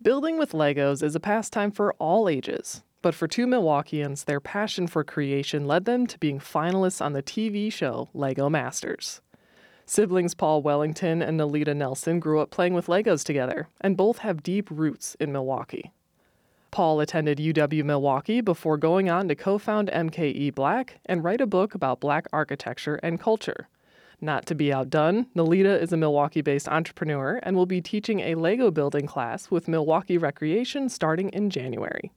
Building with Legos is a pastime for all ages, but for two Milwaukeeans, their passion for creation led them to being finalists on the TV show Lego Masters. Siblings Paul Wellington and Nealita Nelson grew up playing with Legos together, and both have deep roots in Milwaukee. Paul attended UW Milwaukee before going on to co found MKE Black and write a book about black architecture and culture. Not to be outdone, Nealita is a Milwaukee based entrepreneur and will be teaching a Lego building class with Milwaukee Recreation starting in January.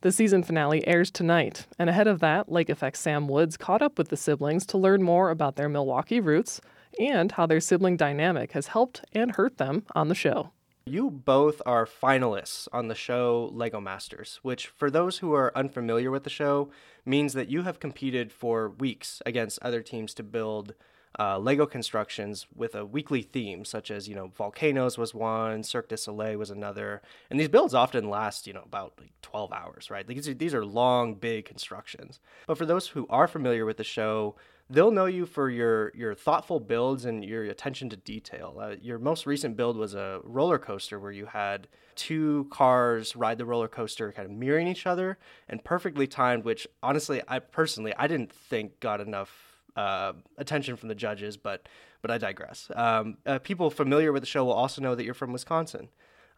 The season finale airs tonight, and ahead of that, Lake Effect Sam Woods caught up with the siblings to learn more about their Milwaukee roots and how their sibling dynamic has helped and hurt them on the show. You both are finalists on the show Lego Masters, which, for those who are unfamiliar with the show, means that you have competed for weeks against other teams to build uh, Lego constructions with a weekly theme, such as you know volcanoes was one, Cirque du Soleil was another, and these builds often last you know about like 12 hours, right? These are, these are long, big constructions. But for those who are familiar with the show, they'll know you for your your thoughtful builds and your attention to detail. Uh, your most recent build was a roller coaster where you had two cars ride the roller coaster kind of mirroring each other and perfectly timed which honestly I personally I didn't think got enough uh, attention from the judges, but but I digress. Um, uh, people familiar with the show will also know that you're from Wisconsin,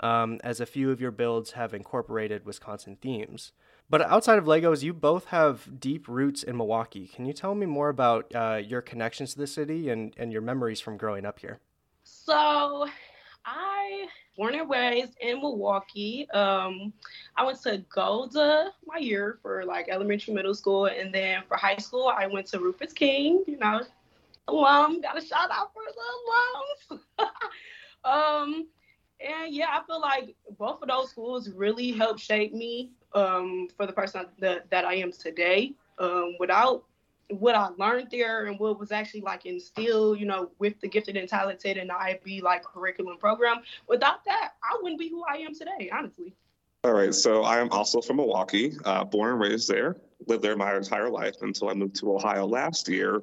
um, as a few of your builds have incorporated Wisconsin themes. But outside of Legos, you both have deep roots in Milwaukee. Can you tell me more about uh, your connections to the city and, and your memories from growing up here? So, born and raised in Milwaukee. Um, I went to Golda Meir for like elementary, middle school, and then for high school, I went to Rufus King. You know, alum. Got a shout out for the alums. um, and yeah, I feel like both of those schools really helped shape me um, for the person that, that I am today. Um, without what I learned there and what was actually like instilled, you know, with the gifted and talented and the IB like curriculum program. Without that, I wouldn't be who I am today, honestly. All right, so I am also from Milwaukee, uh, born and raised there, lived there my entire life until I moved to Ohio last year.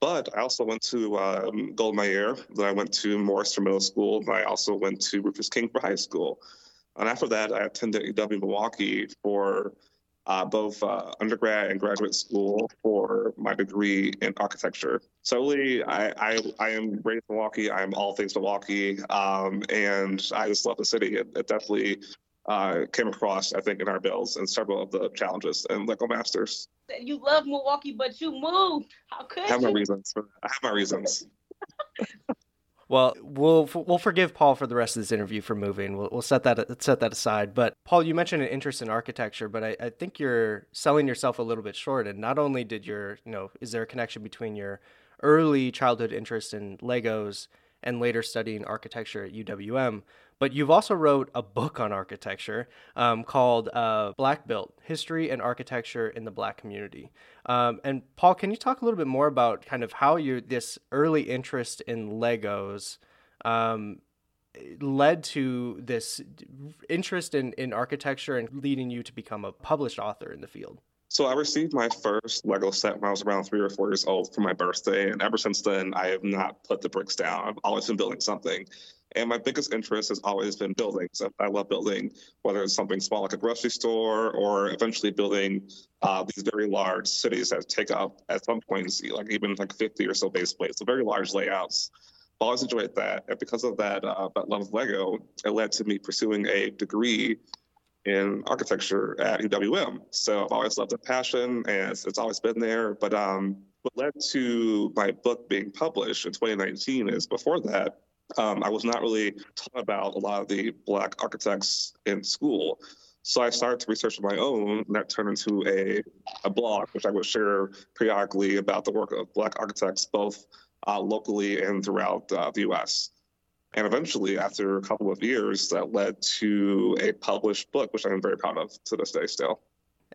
But I also went to um, then I went to Morse for Middle School, and I also went to Rufus King for high school. And after that, I attended UW Milwaukee for uh, both uh, undergrad and graduate school for my degree in architecture. Solely, I, I, I am raised in Milwaukee. I am all things Milwaukee, um, and I just love the city. It, it definitely uh, came across, I think, in our bills and several of the challenges and Lego Masters. You love Milwaukee, but you moved. How could I have you? my reasons. I have my reasons. Well, we'll we'll forgive Paul for the rest of this interview for moving. We'll, we'll set that set that aside. But Paul, you mentioned an interest in architecture, but I, I think you're selling yourself a little bit short. And not only did your, you know, is there a connection between your early childhood interest in Legos and later studying architecture at UWM, but you've also wrote a book on architecture um, called uh, Black Built History and Architecture in the Black Community. Um, and Paul, can you talk a little bit more about kind of how you this early interest in Legos um, led to this interest in, in architecture and leading you to become a published author in the field? So I received my first Lego set when I was around three or four years old for my birthday, and ever since then, I have not put the bricks down. I've always been building something. And my biggest interest has always been buildings. I love building, whether it's something small like a grocery store or eventually building uh, these very large cities that take up at some point, like even like 50 or so base plates, so very large layouts. I've always enjoyed that. And because of that, uh, that love of Lego, it led to me pursuing a degree in architecture at UWM. So I've always loved the passion and it's, it's always been there. But um, what led to my book being published in 2019 is before that, um, I was not really taught about a lot of the Black architects in school. So I started to research on my own, and that turned into a, a blog, which I would share periodically about the work of Black architects, both uh, locally and throughout uh, the US. And eventually, after a couple of years, that led to a published book, which I'm very proud of to this day still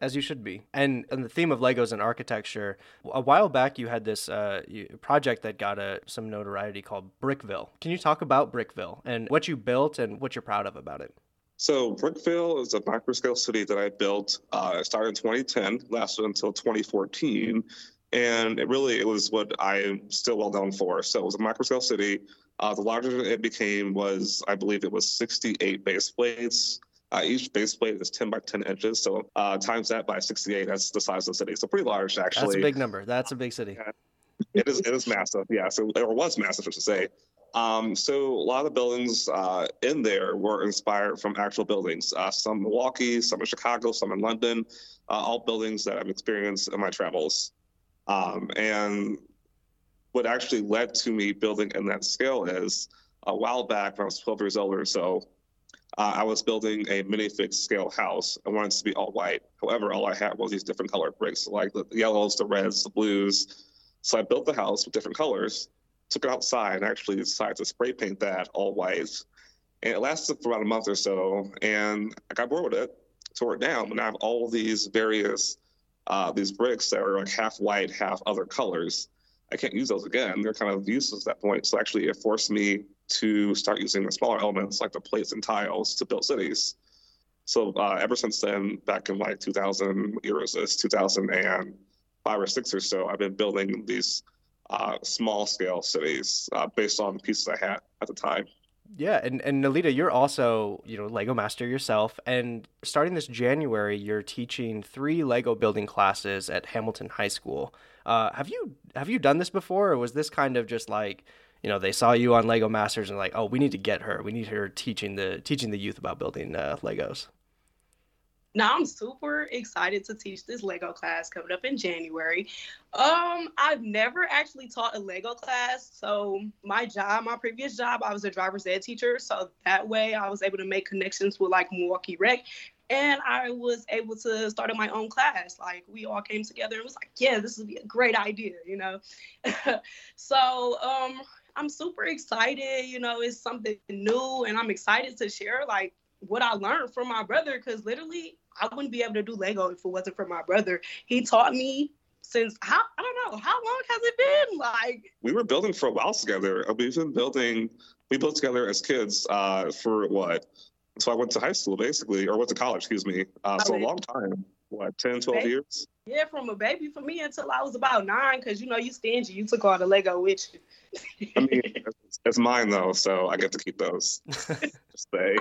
as you should be. And on the theme of Legos and architecture, a while back you had this uh, project that got a, uh, some notoriety called Brickville. Can you talk about Brickville and what you built and what you're proud of about it? So Brickville is a microscale city that I built. Uh, it started in 2010, lasted until 2014, and it really it was what I'm still well known for. So it was a microscale city. Uh, the larger it became was, I believe, it was 68 base plates Uh, each base plate is 10 by 10 inches. So uh, times that by 68, that's the size of the city. So pretty large, actually. That's a big number. That's a big city. Yeah. It is, it is massive. Yeah. So, it was massive, I should say. Um, so a lot of the buildings uh, in there were inspired from actual buildings. Uh, some in Milwaukee, some in Chicago, some in London. Uh, all buildings that I've experienced in my travels. Um, and what actually led to me building in that scale is a while back when I was 12 years old or so, uh, I was building a minifig scale house. I wanted to be all white. However, all I had was these different colored bricks, like the yellows, the reds, the blues. So I built the house with different colors, took it outside, and actually decided to spray paint that all white. And it lasted for about a month or so, and I got bored with it, tore it down, and I have all these various uh, these bricks that are like half white, half other colors. I can't use those again. They're kind of useless at that point. So actually, it forced me to start using the smaller elements like the plates and tiles to build cities. So uh, ever since then, back in like 2000, year was this 2005 or six or so, I've been building these uh, small scale cities uh, based on the pieces I had at the time. Yeah, and and Nealita, you're also you know Lego master yourself, and starting this January, you're teaching three Lego building classes at Hamilton High School. Uh, have you have you done this before, or was this kind of just like you know they saw you on Lego Masters and like, oh, we need to get her, we need her teaching the teaching the youth about building uh, Legos. Now I'm super excited to teach this Lego class coming up in January. Um, I've never actually taught a Lego class. So my job, my previous job, I was a driver's ed teacher. So that way I was able to make connections with like Milwaukee Rec. And I was able to start my own class. Like we all came together and was like, yeah, this would be a great idea, you know. so um I'm super excited, you know, it's something new and I'm excited to share like what I learned from my brother because literally I wouldn't be able to do Lego if it wasn't for my brother. He taught me since how I don't know how long has it been? Like we were building for a while together. We've been building. We built together as kids uh, for what? So I went to high school basically, or went to college. Excuse me. Uh, so a long time. What 10, 12 baby. years? Yeah, from a baby for me until I was about nine. Because you know you stingy. You took all the Lego with you. I mean, it's, it's mine though, so I get to keep those. Just say.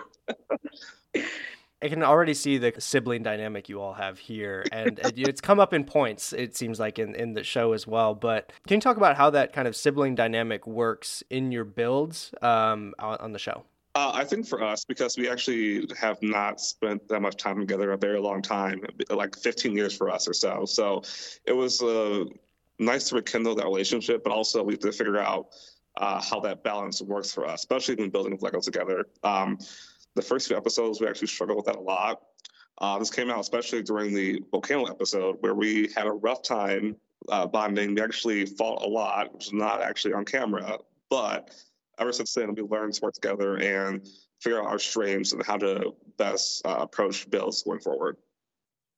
I can already see the sibling dynamic you all have here, and it's come up in points. It seems like in in the show as well. But can you talk about how that kind of sibling dynamic works in your builds um, on, on the show? Uh, I think for us, because we actually have not spent that much time together a very long time, like 15 years for us or so. So it was uh, nice to rekindle that relationship, but also we have to figure out uh, how that balance works for us, especially when building Lego together. Um, the first few episodes, we actually struggled with that a lot. Uh, this came out especially during the volcano episode where we had a rough time uh, bonding. We actually fought a lot, which is not actually on camera. But ever since then, we learned to work together and figure out our strengths and how to best uh, approach bills going forward.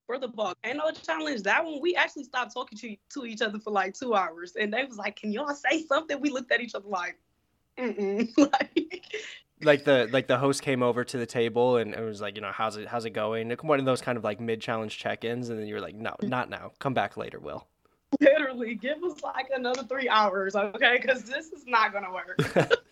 For the book, volcano challenge, that one we actually stopped talking to, to each other for like two hours, and they was like, "Can y'all say something?" We looked at each other like, like like the like the host came over to the table and it was like you know how's it how's it going? One of those kind of like mid challenge check-ins and then you're like no not now. Come back later will. Literally give us like another three hours okay? Because this is not gonna work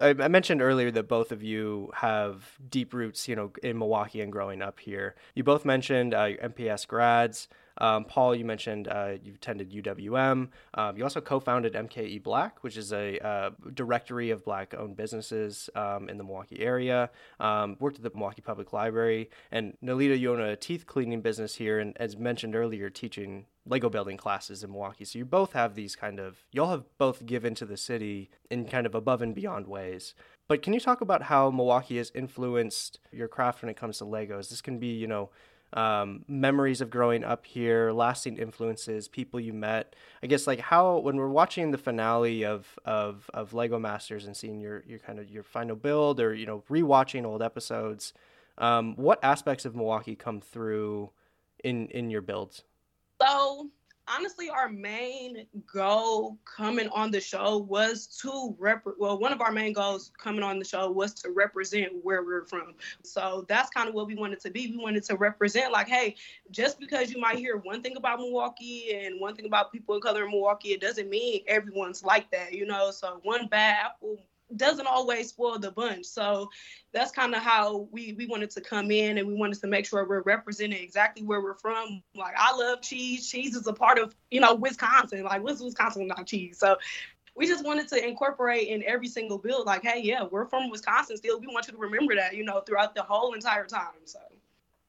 I, mentioned earlier that both of you have deep roots, you know, in Milwaukee and growing up here. You both mentioned uh, MPS grads. Um, Paul, you mentioned uh, you attended UWM. Um, you also co-founded MKE Black, which is a uh, directory of Black-owned businesses um, in the Milwaukee area. Um, worked at the Milwaukee Public Library, and Nealita, you own a teeth cleaning business here, and as mentioned earlier, teaching Lego building classes in Milwaukee. So you both have these kind of y'all have both given to the city in kind of above and beyond ways. But can you talk about how Milwaukee has influenced your craft when it comes to Legos? This can be, you know, um, memories of growing up here, lasting influences, people you met. I guess like how when we're watching the finale of of of Lego Masters and seeing your your kind of your final build or you know rewatching old episodes, um, what aspects of Milwaukee come through in in your builds? So honestly, our main goal coming on the show was to rep. Well, one of our main goals coming on the show was to represent where we're from. So that's kind of what we wanted to be. We wanted to represent, like, hey, just because you might hear one thing about Milwaukee and one thing about people of color in Milwaukee, it doesn't mean everyone's like that, you know. So one bad apple doesn't always spoil the bunch. So that's kind of how we we wanted to come in and we wanted to make sure we're representing exactly where we're from. Like I love cheese. Cheese is a part of, you know, Wisconsin. Like what's Wisconsin without cheese? So we just wanted to incorporate in every single build, like, hey, yeah, we're from Wisconsin still. We want you to remember that, you know, throughout the whole entire time. So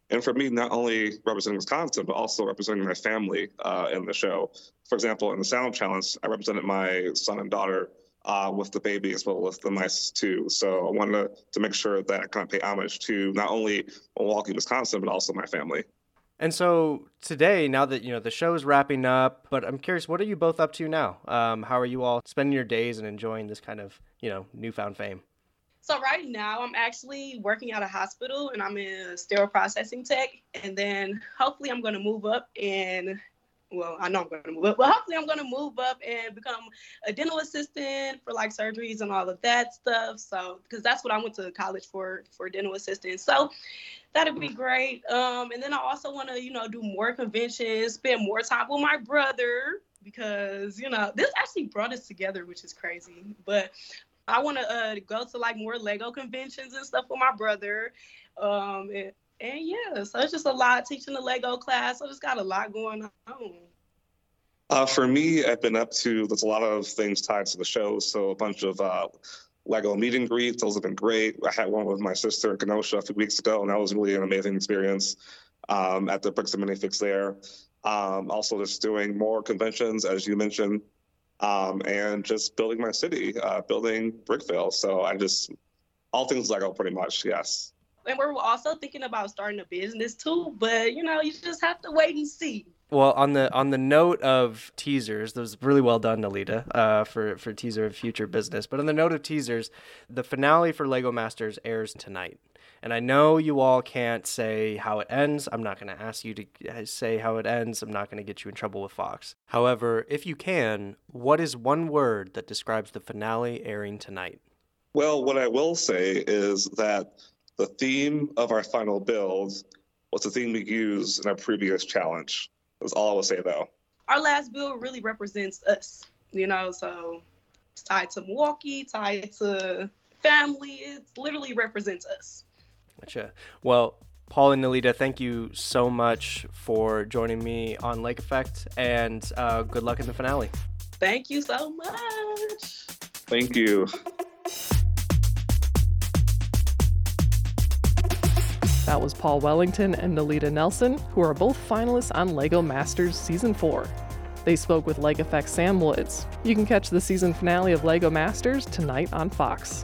and for me, not only representing Wisconsin, but also representing my family uh, in the show. For example, in the Sound Challenge, I represented my son and daughter uh, with the baby as well as the mice too. So I wanted to, to make sure that I kind of pay homage to not only Milwaukee, Wisconsin, but also my family. And so today, now that you know the show is wrapping up, but I'm curious, what are you both up to now? Um, how are you all spending your days and enjoying this kind of you know newfound fame? So right now, I'm actually working at a hospital, and I'm in sterile processing tech. And then hopefully, I'm going to move up and well, I know I'm going to move up, but hopefully I'm going to move up and become a dental assistant for like surgeries and all of that stuff. So, because that's what I went to college for, for dental assistant. So that'd be great. Um, and then I also want to, you know, do more conventions, spend more time with my brother because, you know, this actually brought us together, which is crazy. But I want to uh, go to like more Lego conventions and stuff with my brother. Um, and, and yeah, so it's just a lot teaching the Lego class. So just got a lot going on. Uh, for me, I've been up to there's a lot of things tied to the show. So a bunch of uh, Lego meet and greets. Those have been great. I had one with my sister in Kenosha a few weeks ago, and that was really an amazing experience um, at the Bricks and Minifigs there. Um, also, just doing more conventions, as you mentioned, um, and just building my city, uh, building Brickville. So I just all things Lego, pretty much. Yes and we're also thinking about starting a business too. But you know, you just have to wait and see. Well, on the on the note of teasers, that was really well done, Nealita, uh, for for teaser of future business. But on the note of teasers, the finale for Lego Masters airs tonight, and I know you all can't say how it ends. I'm not going to ask you to uh, say how it ends. I'm not going to get you in trouble with Fox. However, if you can, what is one word that describes the finale airing tonight? Well, what I will say is that the theme of our final build was the theme we used in our previous challenge. That's all I will say though. Our last build really represents us, you know, so it's tied to Milwaukee, tied to family. It literally represents us. Gotcha. Well, Paul and Nealita, thank you so much for joining me on Lake Effect, and uh, good luck in the finale. Thank you so much. Thank you. That was Paul Wellington and Nealita Nelson, who are both finalists on LEGO Masters Season 4. They spoke with Lake Effect Sam Woods. You can catch the season finale of LEGO Masters tonight on Fox.